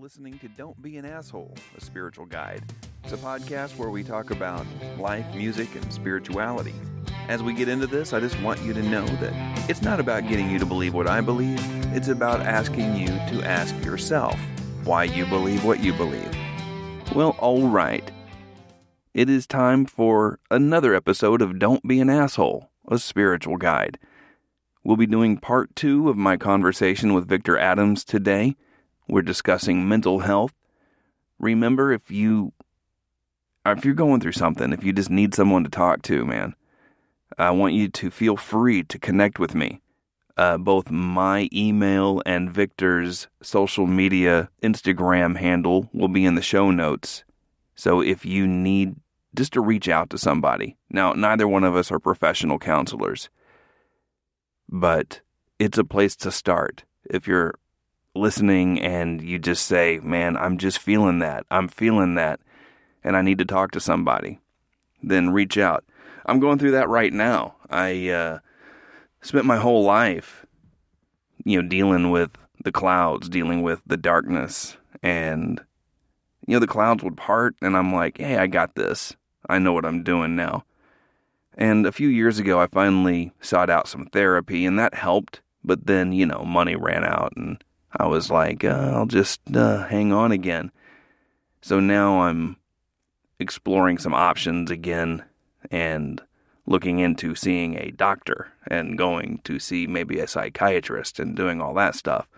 listening to Don't Be an Asshole, a spiritual guide. It's a podcast where we talk about life, music, and spirituality. As we get into this, I just want you to know that it's not about getting you to believe what I believe, it's about asking you to ask yourself why you believe what you believe. Well, all right. It is time for another episode of Don't Be an Asshole, a spiritual guide. We'll be doing part two of my conversation with Victor Adams today. We're discussing mental health. Remember, if you if you're going through something, if you just need someone to talk to, man, I want you to feel free to connect with me. Uh, both my email and Victor's social media Instagram handle will be in the show notes. So if you need just to reach out to somebody, now neither one of us are professional counselors, but it's a place to start. If you're listening and you just say, man, I'm just feeling that. I'm feeling that. And I need to talk to somebody. Then reach out. I'm going through that right now. I uh, spent my whole life, you know, dealing with the clouds, dealing with the darkness. And, you know, the clouds would part. And I'm like, hey, I got this. I know what I'm doing now. And a few years ago, I finally sought out some therapy, and that helped. But then, you know, money ran out, and I was like, uh, I'll just uh, hang on again. So now I'm exploring some options again and looking into seeing a doctor and going to see maybe a psychiatrist and doing all that stuff.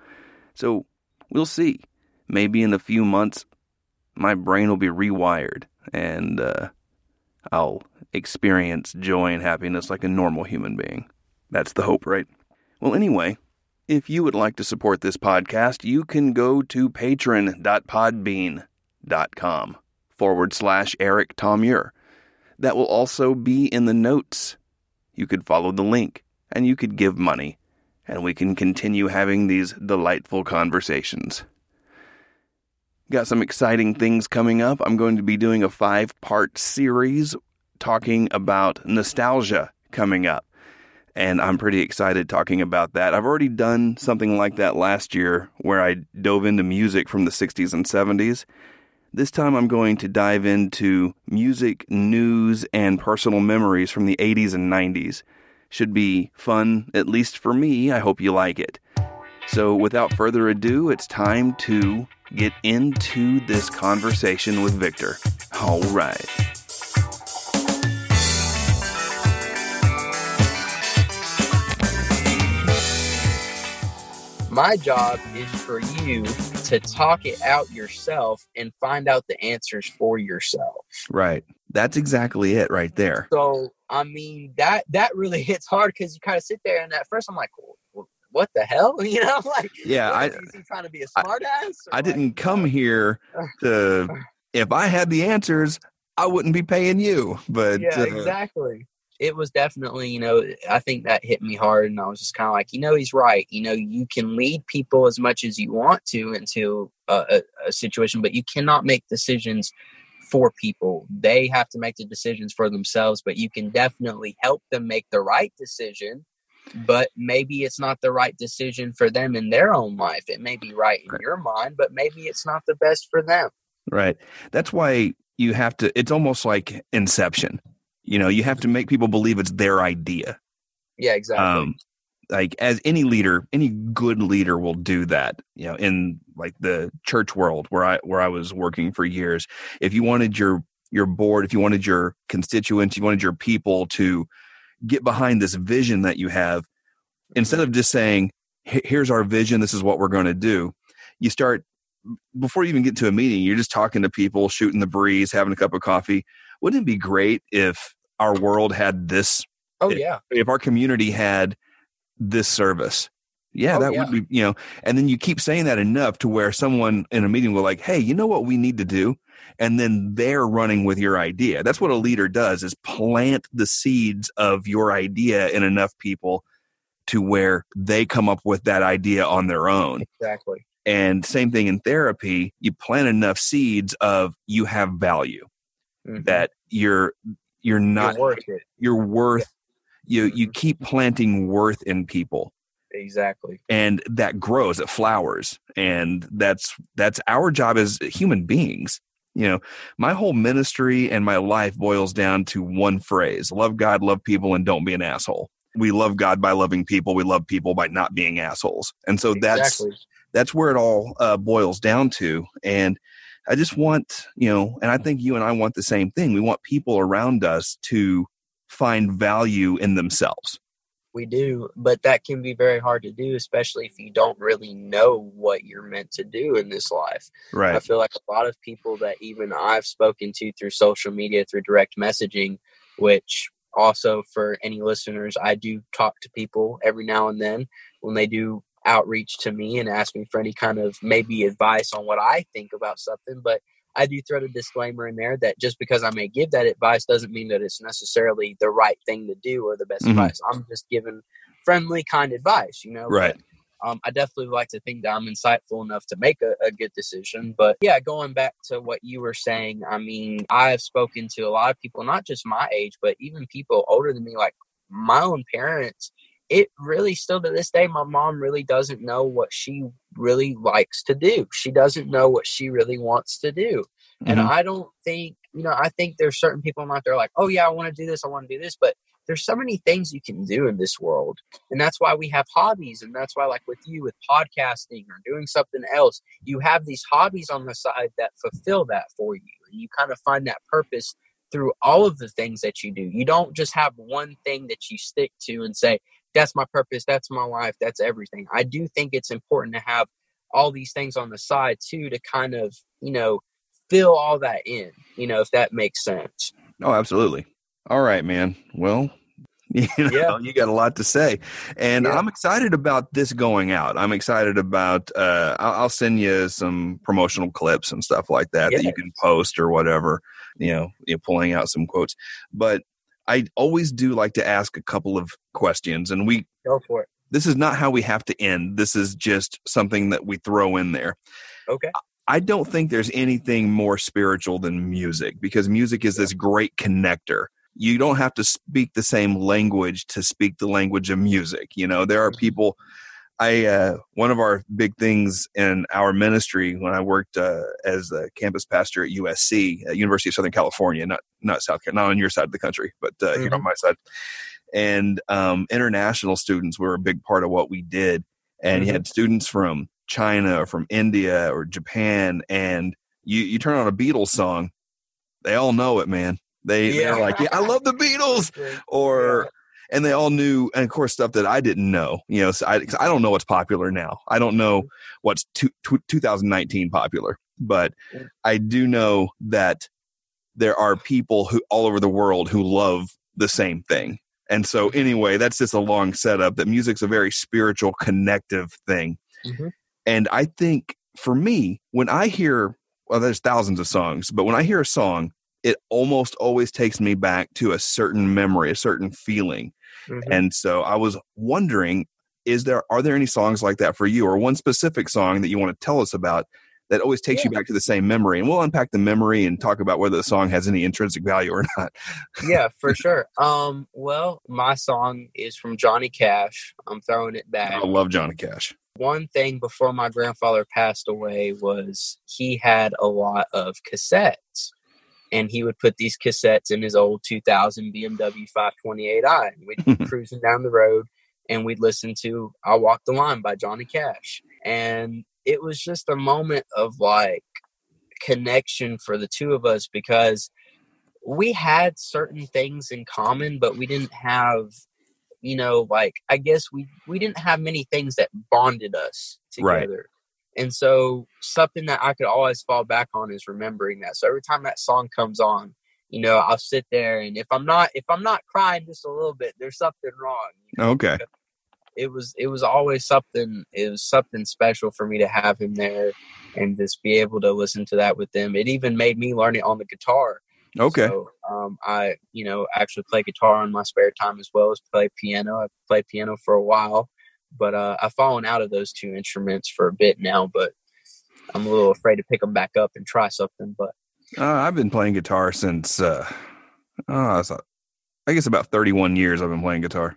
So we'll see. Maybe in a few months, my brain will be rewired and uh, I'll experience joy and happiness like a normal human being. That's the hope, right? Well, anyway, if you would like to support this podcast, you can go to patron.podbean.com forward slash Eric Thomure. That will also be in the notes. You could follow the link and you could give money, and we can continue having these delightful conversations. Got some exciting things coming up. I'm going to be doing a five part series talking about nostalgia coming up and I'm pretty excited talking about that. I've already done something like that last year where I dove into music from the 60s and 70s. This time I'm going to dive into music, news, and personal memories from the 80s and 90s. Should be fun, at least for me. I hope you like it. So, without further ado, it's time to get into this conversation with Victor. All right. My job is for you to talk it out yourself and find out the answers for yourself. Right. That's exactly it right there. So, I mean, that that really hits hard because you kind of sit there and at first I'm like, what the hell? You know, like, yeah, I, is he trying to be a smart I, ass? I like, didn't come uh, here uh, to, uh. if I had the answers, I wouldn't be paying you. But yeah, uh, exactly it was definitely, you know, I think that hit me hard. And I was just kind of like, you know, he's right. You know, you can lead people as much as you want to into a, a, a situation, but you cannot make decisions for people. They have to make the decisions for themselves, but you can definitely help them make the right decision. But maybe it's not the right decision for them in their own life. It may be right in your mind, but maybe it's not the best for them. Right. That's why you have to, it's almost like inception you know, you have to make people believe it's their idea. Yeah, exactly. Um, like as any leader, any good leader will do that. You know, in like the church world where I where I was working for years, if you wanted your your board, if you wanted your constituents, you wanted your people to get behind this vision that you have, instead of just saying, "Here's our vision. This is what we're going to do," you start before you even get to a meeting. You're just talking to people, shooting the breeze, having a cup of coffee. Wouldn't it be great if our world had this. Oh yeah. If our community had this service, yeah, oh, that yeah. would be you know. And then you keep saying that enough to where someone in a meeting will like, hey, you know what we need to do, and then they're running with your idea. That's what a leader does: is plant the seeds of your idea in enough people to where they come up with that idea on their own. Exactly. And same thing in therapy, you plant enough seeds of you have value. Mm-hmm. That you're you're not you're worth it. You're worth you you keep planting worth in people. Exactly. And that grows it flowers. And that's that's our job as human beings. You know my whole ministry and my life boils down to one phrase love god love people and don't be an asshole. We love god by loving people. We love people by not being assholes. And so that's that's where it all uh, boils down to. And i just want you know and i think you and i want the same thing. We want people around us to find value in themselves. We do but that can be very hard to do especially if you don't really know what you're meant to do in this life. Right. i feel like a lot of people that even i've spoken to through social media through direct messaging which also for any listeners i do talk to people every now and then when they do outreach to me and ask me for any kind of maybe advice on what i think about something but I do throw a disclaimer in there that just because I may give that advice doesn't mean that it's necessarily the right thing to do or the best Mhm. advice. I'm just giving friendly, kind advice, you know. right But, um, I definitely like to think that I'm insightful enough to make a, a good decision. But yeah, going back to what you were saying, I mean, I have spoken to a lot of people, not just my age, but even people older than me, like my own parents. It really still to this day, my mom really doesn't know what she really likes to do. She doesn't know what she really wants to do. And Mhm. I don't think, you know, I think there's certain people out there like, oh, yeah, I want to do this, I want to do this. But there's so many things you can do in this world. And that's why we have hobbies. And that's why, like with you, with podcasting or doing something else, you have these hobbies on the side that fulfill that for you. And you kind of find that purpose through all of the things that you do. You don't just have one thing that you stick to and say, that's my purpose, that's my life, that's everything. I do think it's important to have all these things on the side too to kind of, you know, fill all that in, you know, if that makes sense. Oh, absolutely. All right, man. Well, you know, Yeah. you got a lot to say, and Yeah. I'm excited about this going out. I'm excited about. Uh, I'll, I'll send you some promotional clips and stuff like that that you can post or whatever. You know, you know, pulling out some quotes. But I always do like to ask a couple of questions, and we. Go for it. This is not how we have to end. This is just something that we throw in there. Okay. I don't think there's anything more spiritual than music because music is this great connector. You don't have to speak the same language to speak the language of music. You know, there are mm-hmm. people. I uh, one of our big things in our ministry when I worked uh, as a campus pastor at USC, uh, University of Southern California, not not South Carolina, not on your side of the country, but uh, here on my side. And um, international students were a big part of what we did, and you Mhm. had students from China or from India or Japan, and you you turn on a Beatles song, they all know it, man. They Yeah. they're like, yeah, I love the Beatles, or and they all knew, and of course, stuff that I didn't know. You know, so I I don't know what's popular now. I don't know what's two, tw 2019 popular, but I do know that there are people who all over the world who love the same thing. And so, anyway, that's just a long setup. That music's a very spiritual, connective thing. Mhm. And I think for me, when I hear, well, there's thousands of songs, but when I hear a song, it almost always takes me back to a certain memory, a certain feeling. Mhm. And so I was wondering, is there are there any songs like that for you, or one specific song that you want to tell us about that always takes you back to the same memory? And we'll unpack the memory and talk about whether the song has any intrinsic value or not. yeah, for sure. Um, well, my song is from Johnny Cash. I'm throwing it back. I love Johnny Cash. One thing before my grandfather passed away was he had a lot of cassettes. And he would put these cassettes in his old 2000 BMW 528i. And we'd be cruising down the road and we'd listen to I Walk the Line by Johnny Cash. And it was just a moment of like connection for the two of us because we had certain things in common, but we didn't have, you know, like I guess we we didn't have many things that bonded us Right. And so something that I could always fall back on is remembering that. So every time that song comes on, you know, I'll sit there and if I'm not if I'm not crying just a little bit, there's something wrong. you know? Okay. It was it was always something it was something special for me to have him there and just be able to listen to that with them. It even made me learn it on the guitar. Okay. So, um, I, you know, actually play guitar in my spare time as well as play piano. I played piano for a while, but uh, I've fallen out of those two instruments for a bit now. But I'm a little afraid to pick them back up and try something. But Uh, I've been playing guitar since, uh, oh, I guess about 31 years I've been playing guitar.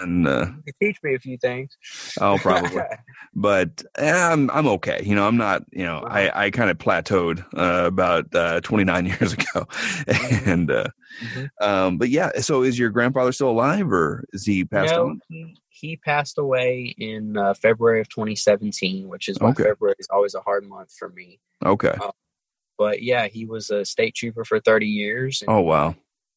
And uh, teach me a few things. oh, probably. but eh, I'm I'm okay. You know, I'm not. You know, I I kind of plateaued uh, about uh, 29 years ago, and uh, Mhm. um, but yeah. So is your grandfather still alive, or is he passed no, on? he, he passed away in uh, February of 2017, which is why Okay. February is always a hard month for me. Okay. But yeah, he was a state trooper for 30 years. Oh wow.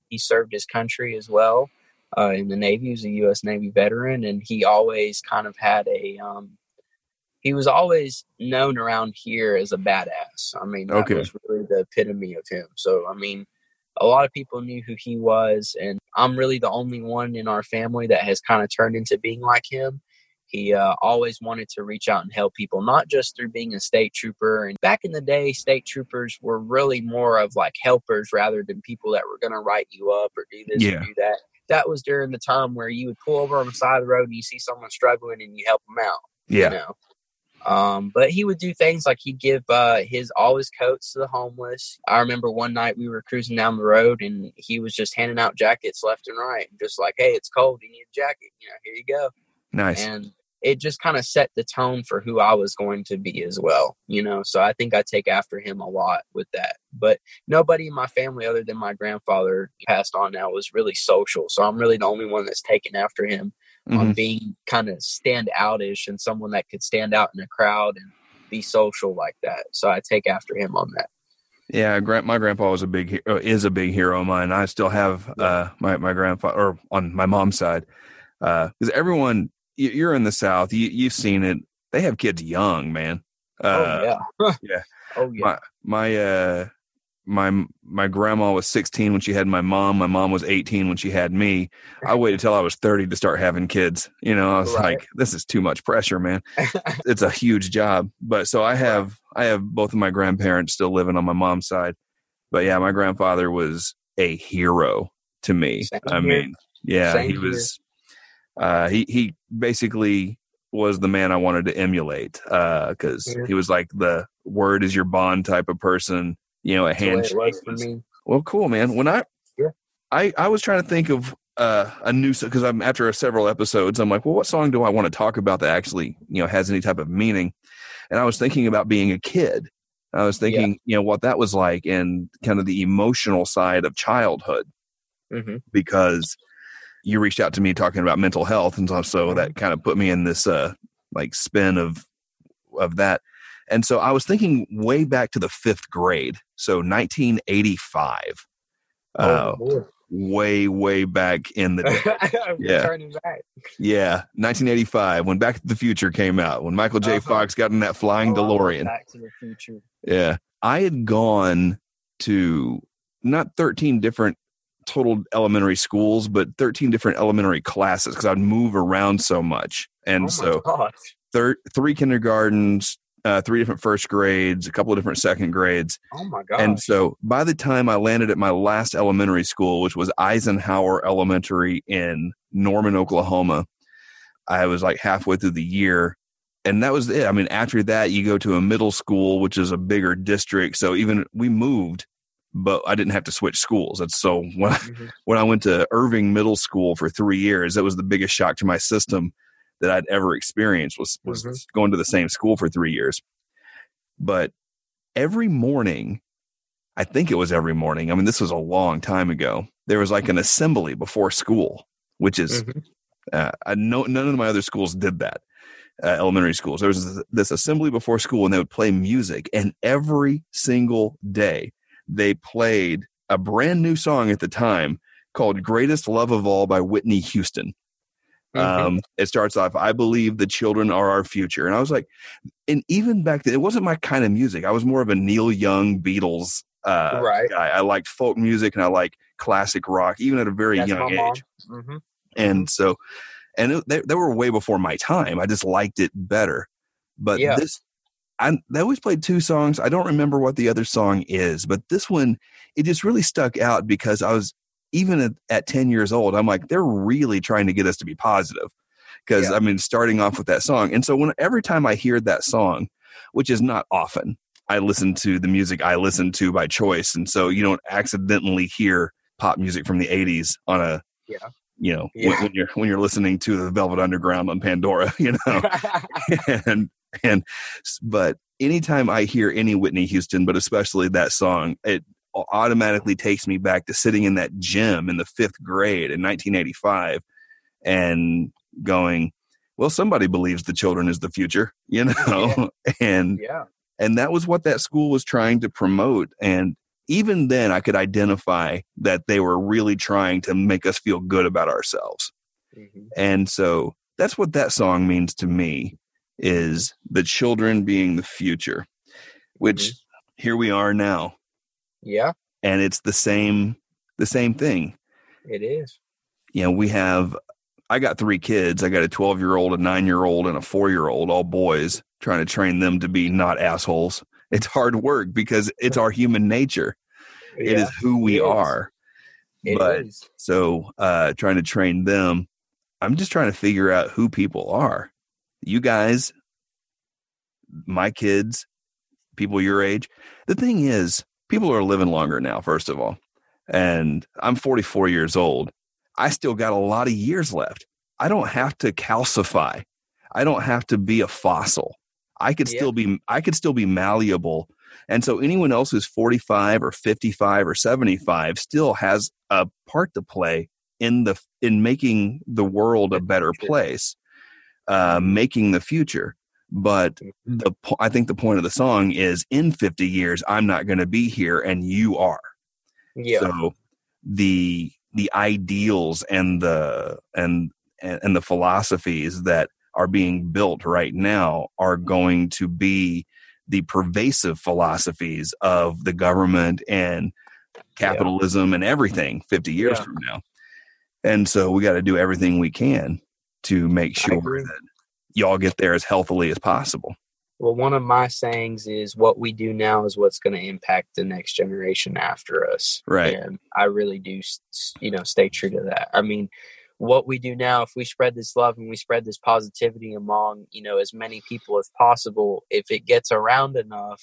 he served his country as well uh, in the Navy. He was a U.S. Navy veteran, and he always kind of had a. Um, he was always known around here as a badass. I mean, that Okay. was really the epitome of him. So, I mean, a lot of people knew who he was, and I'm really the only one in our family that has kind of turned into being like him. He uh, always wanted to reach out and help people, not just through being a state trooper. And back in the day, state troopers were really more of like helpers rather than people that were going to write you up or do this Yeah. or do that. That was during the time where you would pull over on the side of the road and you see someone struggling and you help them out. Yeah. You know? Um, but he would do things like he'd give uh, his all his coats to the homeless. I remember one night we were cruising down the road and he was just handing out jackets left and right, just like, "Hey, it's cold. You need a jacket. You know, here you go." Nice. and it just kind of set the tone for who I was going to be as well, you know. So I think I take after him a lot with that. But nobody in my family, other than my grandfather, passed on now, was really social. So I'm really the only one that's taken after him on Mhm. being kind of stand outish and someone that could stand out in a crowd and be social like that. So I take after him on that. Yeah, my grandpa was a big uh, is a big hero of mine. I still have uh, my my grandfather or on my mom's side because everyone you- you're in the South, you you've seen it. They have kids young, man. Uh, oh yeah, yeah. Oh yeah. my my uh my my grandma was 16 when she had my mom. My mom was 18 when she had me. I waited till I was 30 to start having kids. You know, I was Right. like, this is too much pressure, man. it's a huge job. But so I have I have both of my grandparents still living on my mom's side. But yeah, my grandfather was a hero to me. Same I here. mean, yeah, Same he here. was uh he he basically was the man I wanted to emulate uh cuz Yeah. he was like the word is your bond type of person, you know, a handshake. was for was- me. well, cool, man. When I, Yeah. I, I was trying to think of uh, a new because I'm after several episodes. I'm like, well, what song do I want to talk about that actually, you know, has any type of meaning? And I was thinking about being a kid. I was thinking, you know, what that was like and kind of the emotional side of childhood hmm because you reached out to me talking about mental health and so, so that kind of put me in this uh like spin of of that and so i was thinking way back to the fifth grade so 1985 uh Oh, boy. way way back in the day Yeah. back. yeah 1985 when back to the future came out when michael j Uh-huh. fox got in that flying Oh, delorean Back to the Future. Yeah. I had gone to not 13 different total elementary schools, but 13 different elementary classes because I'd move around so much. And oh so thir- three kindergartens, uh, three different first grades, a couple of different second grades. Oh my god! And so by the time I landed at my last elementary school, which was Eisenhower Elementary in Norman, Oklahoma, I was like halfway through the year. And that was it. I mean, after that, you go to a middle school, which is a bigger district. So even we moved, but I didn't have to switch schools. And so when I, Mhm. when I went to Irving Middle School for three years, that was the biggest shock to my system that I'd ever experienced was was Mhm. going to the same school for three years. But every morning, I think it was every morning. I mean, this was a long time ago. There was like an assembly before school, which is Mhm. uh, I know none of my other schools did that. Uh, elementary schools. There was this assembly before school, and they would play music. And every single day, they played a brand new song at the time called "Greatest Love of All" by Whitney Houston. Mhm. Um, it starts off, "I believe the children are our future," and I was like, and even back then, it wasn't my kind of music. I was more of a Neil Young, Beatles uh, Right. guy. I liked folk music and I like classic rock, even at a very That's young age Mhm. and so and it, they, they were way before my time i just liked it better but Yeah. this I, they always played two songs i don't remember what the other song is but this one it just really stuck out because i was even at, at 10 years old i'm like they're really trying to get us to be positive because Yeah. i mean starting off with that song and so when every time i hear that song which is not often i listen to the music i listen to by choice and so you don't accidentally hear pop music from the 80s on a Yeah. you know yeah. when, when, you're when you're listening to the velvet underground on pandora you know and and but anytime i hear any whitney houston but especially that song it automatically takes me back to sitting in that gym in the fifth grade in 1985 and going well somebody believes the children is the future you know yeah. and yeah and that was what that school was trying to promote and even then I could identify that they were really trying to make us feel good about ourselves. Mm-hmm. And so that's what that song means to me is the children being the future, which mm-hmm. here we are now. Yeah. And it's the same the same thing. It is. You know, we have I got three kids. I got a 12 year old, a nine year old, and a four year old, all boys, trying to train them to be not assholes it's hard work because it's our human nature. Yeah, it is who we are. It but is. so uh trying to train them, I'm just trying to figure out who people are. You guys, my kids, people your age. The thing is, people are living longer now, first of all. And I'm 44 years old. I still got a lot of years left. I don't have to calcify. I don't have to be a fossil. I could still be I could still be malleable. And so anyone else who's 45 or 55 or 75 still has a part to play in the in making the world a better place, uh, making the future. But mm-hmm. the I think the point of the song is in 50 years I'm not going to be here and you are. Yeah. So the the ideals and the and and the philosophies that are being built right now are going to be the pervasive philosophies of the government and capitalism yeah. and everything 50 years yeah. from now. And so we got to do everything we can to make sure that y'all get there as healthily as possible. Well, one of my sayings is what we do now is what's going to impact the next generation after us. Right. And I really do, you know, stay true to that. I mean, what we do now if we spread this love and we spread this positivity among you know as many people as possible if it gets around enough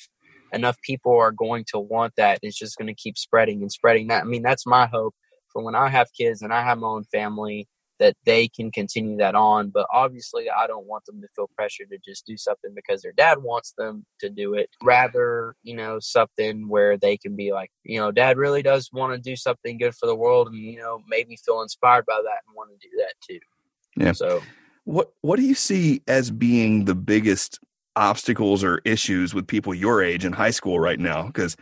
enough people are going to want that it's just going to keep spreading and spreading that i mean that's my hope for when i have kids and i have my own family that they can continue that on. But obviously, I don't want them to feel pressure to just do something because their dad wants them to do it. Rather, you know, something where they can be like, you know, dad really does want to do something good for the world and, you know, maybe feel inspired by that and want to do that too. Yeah. So, what, what do you see as being the biggest obstacles or issues with people your age in high school right now? Because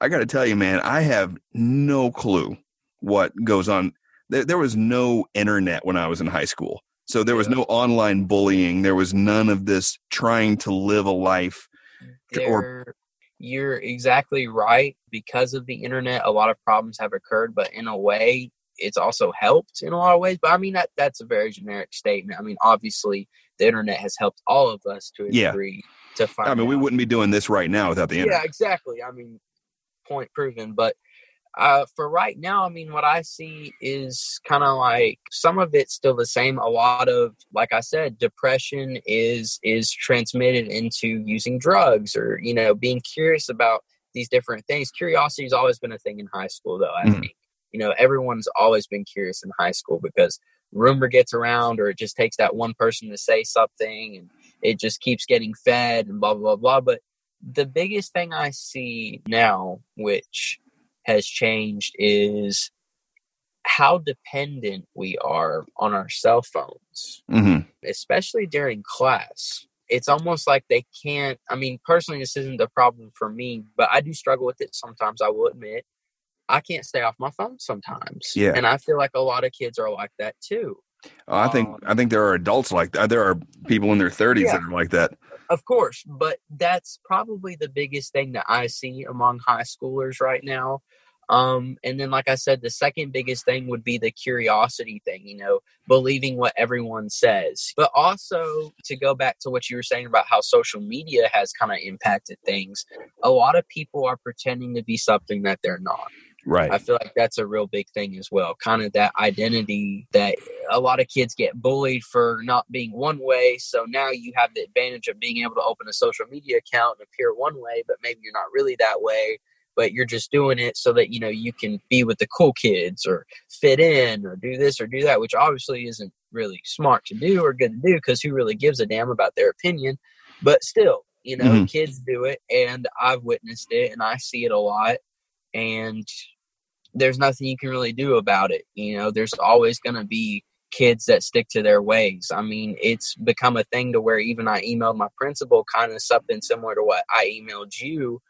I got to tell you, man, I have no clue what goes on there, there was no internet when I was in high school. So there was no online bullying. There was none of this trying to live a life. There, or you're exactly right. Because of the internet, a lot of problems have occurred, but in a way, it's also helped in a lot of ways. But I mean, that that's a very generic statement. I mean, obviously, the internet has helped all of us to a yeah. degree to find. I mean, out. we wouldn't be doing this right now without the internet. Yeah, exactly. I mean, point proven. But uh, for right now, I mean, what I see is kind of like some of it's still the same. A lot of, like I said, depression is is transmitted into using drugs or you know being curious about these different things. Curiosity has always been a thing in high school, though. I mm-hmm. think you know everyone's always been curious in high school because rumor gets around or it just takes that one person to say something and it just keeps getting fed and blah blah blah blah. But the biggest thing I see now, which has changed is how dependent we are on our cell phones, mm-hmm. especially during class. It's almost like they can't. I mean, personally, this isn't the problem for me, but I do struggle with it sometimes. I will admit, I can't stay off my phone sometimes. Yeah, and I feel like a lot of kids are like that too. Oh, I think um, I think there are adults like that. There are people in their 30s yeah, that are like that. Of course, but that's probably the biggest thing that I see among high schoolers right now. Um, and then, like I said, the second biggest thing would be the curiosity thing, you know, believing what everyone says. But also, to go back to what you were saying about how social media has kind of impacted things, a lot of people are pretending to be something that they're not. Right. I feel like that's a real big thing as well. Kind of that identity that a lot of kids get bullied for not being one way. So now you have the advantage of being able to open a social media account and appear one way, but maybe you're not really that way but you're just doing it so that you know you can be with the cool kids or fit in or do this or do that which obviously isn't really smart to do or good to do because who really gives a damn about their opinion but still you know mm-hmm. kids do it and i've witnessed it and i see it a lot and there's nothing you can really do about it you know there's always going to be kids that stick to their ways. I mean, it's become a thing to where even I emailed my principal kind of something similar to what I emailed you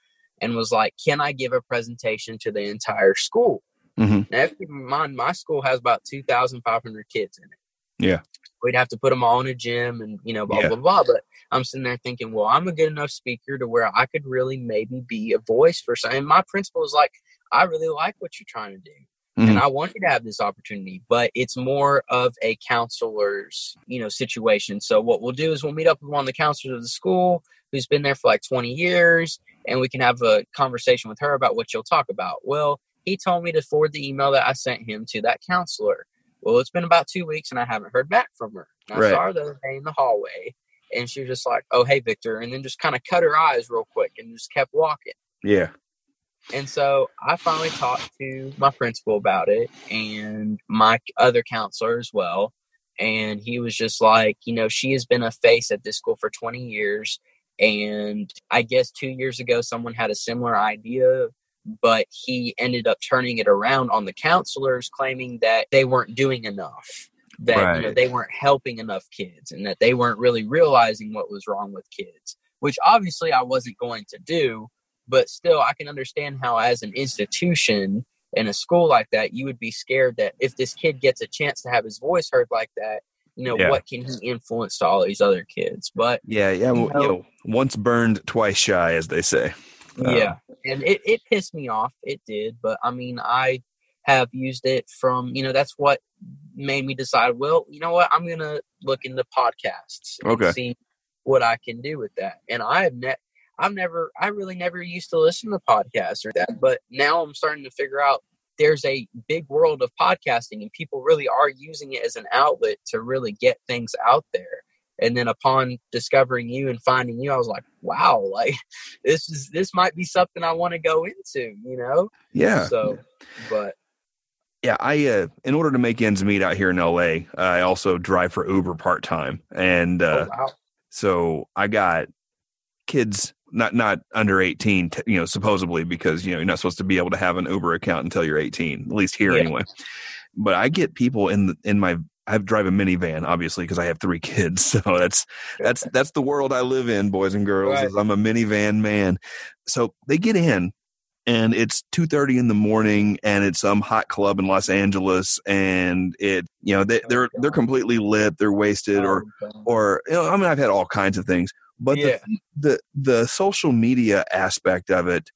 and was like, Can I give a presentation to the entire school? Mm-hmm. Now, keep in mind, my school has about 2,500 kids in it. Yeah. We'd have to put them all in a gym and, you know, blah, yeah. blah, blah. But I'm sitting there thinking, well, I'm a good enough speaker to where I could really maybe be a voice for some. And my principal was like, I really like what you're trying to do. Mm-hmm. And I want you to have this opportunity, but it's more of a counselor's, you know, situation. So what we'll do is we'll meet up with one of the counselors of the school who's been there for like 20 years, and we can have a conversation with her about what you'll talk about. Well, he told me to forward the email that I sent him to that counselor. Well, it's been about two weeks and I haven't heard back from her. And I right. saw her the other day in the hallway and she was just like, Oh, hey, Victor. And then just kind of cut her eyes real quick and just kept walking. Yeah. And so I finally talked to my principal about it and my other counselor as well. And he was just like, you know, she has been a face at this school for 20 years. And I guess two years ago, someone had a similar idea, but he ended up turning it around on the counselors, claiming that they weren't doing enough, that right. you know, they weren't helping enough kids, and that they weren't really realizing what was wrong with kids, which obviously I wasn't going to do but still i can understand how as an institution in a school like that you would be scared that if this kid gets a chance to have his voice heard like that you know yeah. what can he influence to all these other kids? But yeah yeah well, you know, once burned twice shy as they say. Yeah um, and it, it pissed me off it did but i mean i have used it from you know that's what made me decide well you know what i'm gonna look into podcasts okay. see what i can do with that. And i have net I've never, I really never used to listen to podcasts or that, but now I'm starting to figure out there's a big world of podcasting and people really are using it as an outlet to really get things out there. And then upon discovering you and finding you, I was like, wow, like this is, this might be something I want to go into, you know? Yeah. So, but yeah, I uh, in order to make ends meet out here in LA, I also drive for Uber part time, and uh, oh, wow. so I got kids not not under 18 you know supposedly because you know you're not supposed to be able to have an uber account until you're 18 at least here yeah. anyway. But i get people in the, in my i drive a minivan obviously because i have three kids. So that's that's that's the world i live in boys and girls right. i'm a minivan man. So they get in and it's 2.30 in the morning and it's some hot club in los angeles and it you know they, oh, they're they're completely lit they're wasted or oh, or you know, i mean i've had all kinds of things but yeah. the, the the social media aspect of it,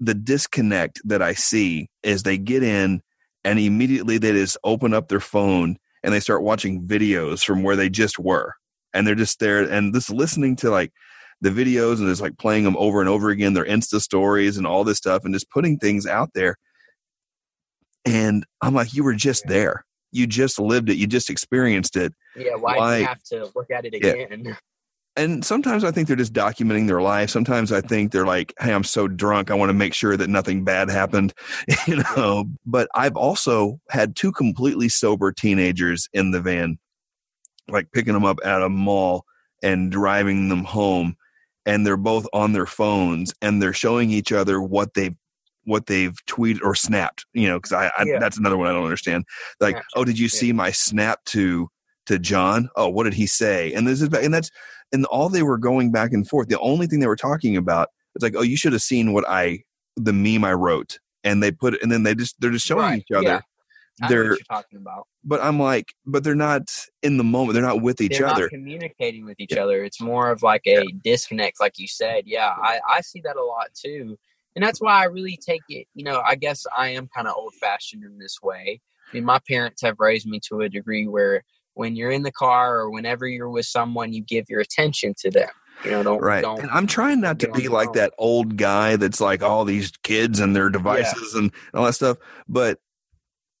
the disconnect that I see is they get in and immediately they just open up their phone and they start watching videos from where they just were. And they're just there and just listening to like the videos and just like playing them over and over again, their Insta stories and all this stuff and just putting things out there. And I'm like, you were just there. You just lived it. You just experienced it. Yeah. Why, do you have to look at it again? Yeah. and sometimes I think they're just documenting their life. Sometimes I think they're like, "Hey, I'm so drunk. I want to make sure that nothing bad happened," you know. But I've also had two completely sober teenagers in the van, like picking them up at a mall and driving them home, and they're both on their phones and they're showing each other what they've what they've tweeted or snapped. You know, because I, I yeah. that's another one I don't understand. Like, Snapchat. oh, did you see my snap to to John? Oh, what did he say? And this is and that's and all they were going back and forth. The only thing they were talking about it's like, oh, you should have seen what I the meme I wrote, and they put it, and then they just they're just showing right. each other. Yeah. they're talking about, but I'm like, but they're not in the moment. They're not with each they're other, communicating with each yeah. other. It's more of like a yeah. disconnect, like you said. Yeah, I I see that a lot too, and that's why I really take it. You know, I guess I am kind of old fashioned in this way. I mean, my parents have raised me to a degree where when you're in the car or whenever you're with someone, you give your attention to them. You know, don't right. Don't, and I'm trying not to be like that old guy that's like all these kids and their devices yeah. and all that stuff. But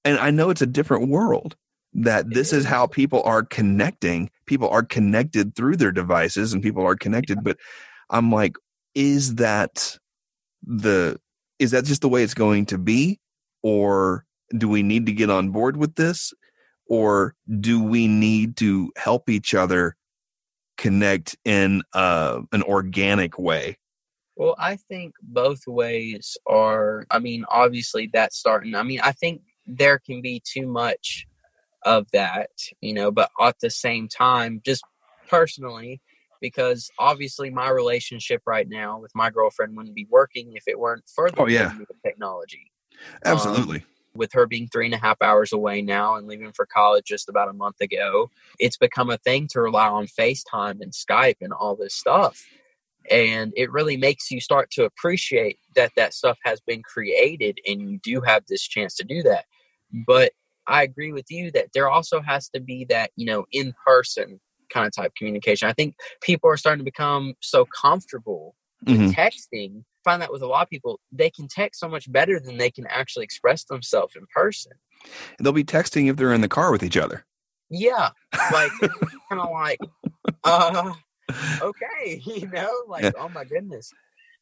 and I know it's a different world that this is how people are connecting. People are connected through their devices and people are connected. Yeah. But I'm like, is that the is that just the way it's going to be or do we need to get on board with this or do we need to help each other connect in uh, an organic way well i think both ways are i mean obviously that's starting i mean i think there can be too much of that you know but at the same time just personally because obviously my relationship right now with my girlfriend wouldn't be working if it weren't for the oh, yeah. technology. Absolutely. Um, with her being three and a half hours away now and leaving for college just about a month ago, it's become a thing to rely on FaceTime and Skype and all this stuff. And it really makes you start to appreciate that that stuff has been created and you do have this chance to do that. But I agree with you that there also has to be that, you know, in person kind of type communication. I think people are starting to become so comfortable with mm-hmm. texting. Find that with a lot of people, they can text so much better than they can actually express themselves in person. They'll be texting if they're in the car with each other. Yeah, like kind of like, uh, okay, you know, like yeah. oh my goodness.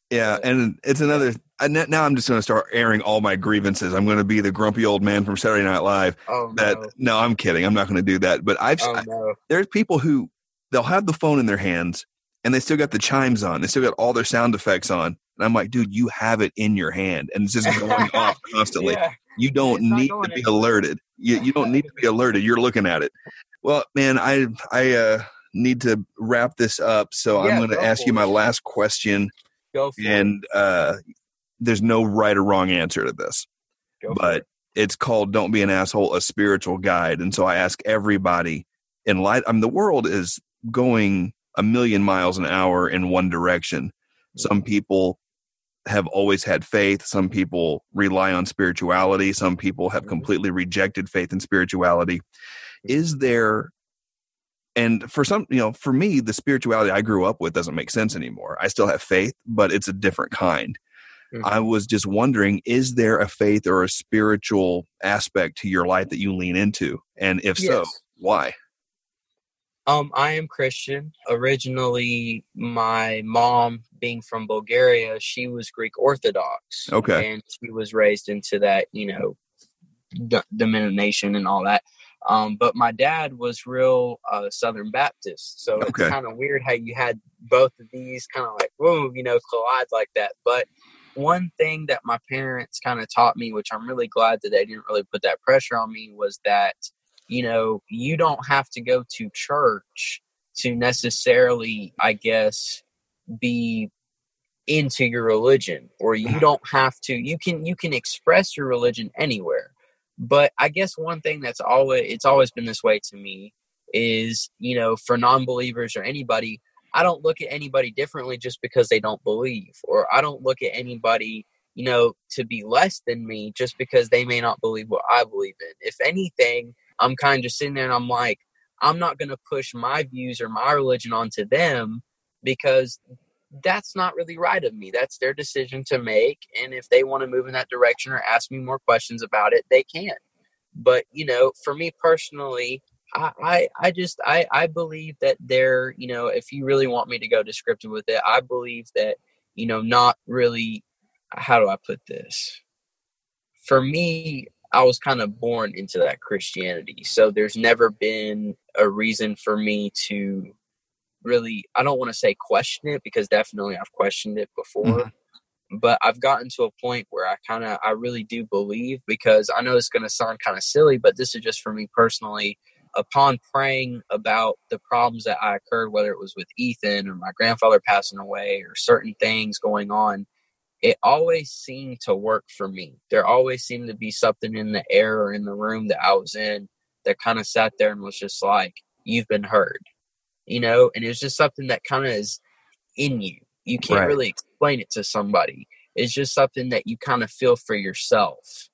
Yeah, and it's another. Now I'm just going to start airing all my grievances. I'm going to be the grumpy old man from Saturday Night Live. Oh that no, no I'm kidding. I'm not going to do that. But I've oh, no. I, there's people who they'll have the phone in their hands and they still got the chimes on. They still got all their sound effects on. And I'm like, dude, you have it in your hand, and it's just going off constantly. Yeah. You don't it's need to be alerted. You you don't need to be alerted. You're looking at it. Well, man, I I uh, need to wrap this up, so yeah, I'm going to ask you my last question Go and uh, there's no right or wrong answer to this. Go but it. it's called "Don't Be an Asshole," a spiritual guide. And so I ask everybody in light. I mean, the world is going a million miles an hour in one direction. Some people have always had faith. Some people rely on spirituality. Some people have mm-hmm. completely rejected faith and spirituality. Is there and for some you know for me the spirituality i grew up with doesn't make sense anymore i still have faith but it's a different kind mm-hmm. i was just wondering is there a faith or a spiritual aspect to your life that you lean into and if yes. so why um i am christian originally my mom being from bulgaria she was greek orthodox okay and she was raised into that you know d- denomination and all that um, but my dad was real uh, Southern Baptist, so okay. it's kind of weird how you had both of these kind of like whoa, you know, collide like that. But one thing that my parents kind of taught me, which I'm really glad that they didn't really put that pressure on me, was that you know you don't have to go to church to necessarily, I guess, be into your religion or you mm-hmm. don't have to you can you can express your religion anywhere but I guess one thing that's always it's always been this way to me is, you know, for non-believers or anybody, I don't look at anybody differently just because they don't believe or I don't look at anybody, you know, to be less than me just because they may not believe what I believe in. If anything, I'm kind of just sitting there and I'm like, I'm not going to push my views or my religion onto them because that's not really right of me. That's their decision to make. And if they want to move in that direction or ask me more questions about it, they can. But, you know, for me personally, I, I, just I, I believe that there, you know, if you really want me to go descriptive with it, I believe that, you know, not really how do I put this? For me, I was kind of born into that Christianity. So there's never been a reason for me to really I don't want to say question it because definitely I've questioned it before. Mm-hmm. But I've gotten to a point where I kind of I really do believe because I know it's going to sound kind of silly, but this is just for me personally. Upon praying about the problems that I occurred, whether it was with Ethan or my grandfather passing away or certain things going on, it always seemed to work for me. There always seemed to be something in the air or in the room that I was in that kind of sat there and was just like, You've been heard you know, and it was just something that kind of is in you. You can't right. really explain it to somebody. It's just something that you kind of feel for yourself.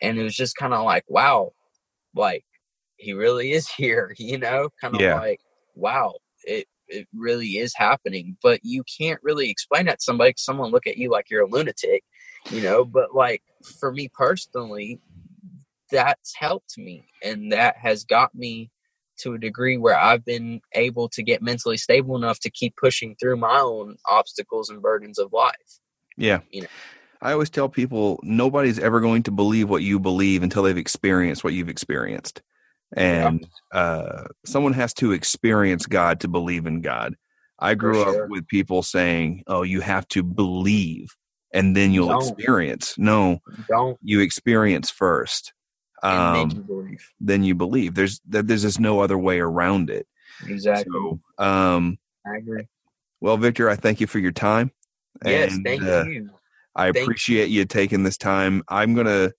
And it was just kind of like, wow, like he really is here, you know, kind of yeah. like, wow, it, it really is happening. But you can't really explain that to somebody. Someone look at you like you're a lunatic, you know. But like for me personally, that's helped me, and that has got me to a degree where I've been able to get mentally stable enough to keep pushing through my own obstacles and burdens of life. Yeah. You know. I always tell people nobody's ever going to believe what you believe until they've experienced what you've experienced. And uh, someone has to experience God to believe in God. I grew sure. up with people saying, "Oh, you have to believe and then you'll Don't. experience." No, Don't you experience first. and then you Um, believe. then you believe. There's there- there's just no other way around it. Exactly. So, um, I agree. well, Victor, I thank you for your time. Yes, And, thank uh, you. I Thank you. appreciate you taking this time. I'm gonna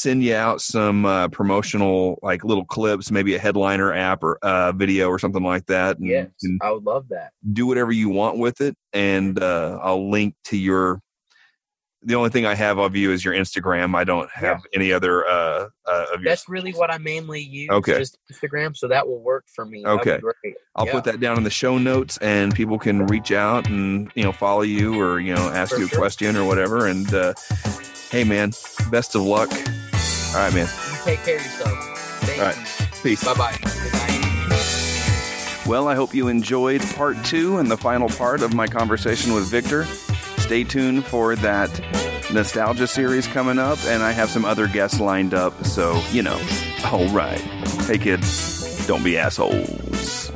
send you out some uh, promotional like little clips, maybe a headliner app or uh, video or something like that. And Yes, I would love that. do whatever you want with it, and uh, I'll link to your. The only thing I have of you is your Instagram. I don't have any other uh, uh, of your. That's really what I mainly use. Okay. Just Instagram, so that will work for me. Okay. great. I'll Yeah. put that down in the show notes, and people can reach out and you know follow you or you know ask For you a sure. question or whatever. And uh, hey, man, best of luck. All right, man. You take care of yourself. Thank All right. you. Peace. Bye bye. Well, I hope you enjoyed part two and the final part of my conversation with Victor. Stay tuned for that nostalgia series coming up, and I have some other guests lined up. So, you know, all right. Hey, kids, don't be assholes.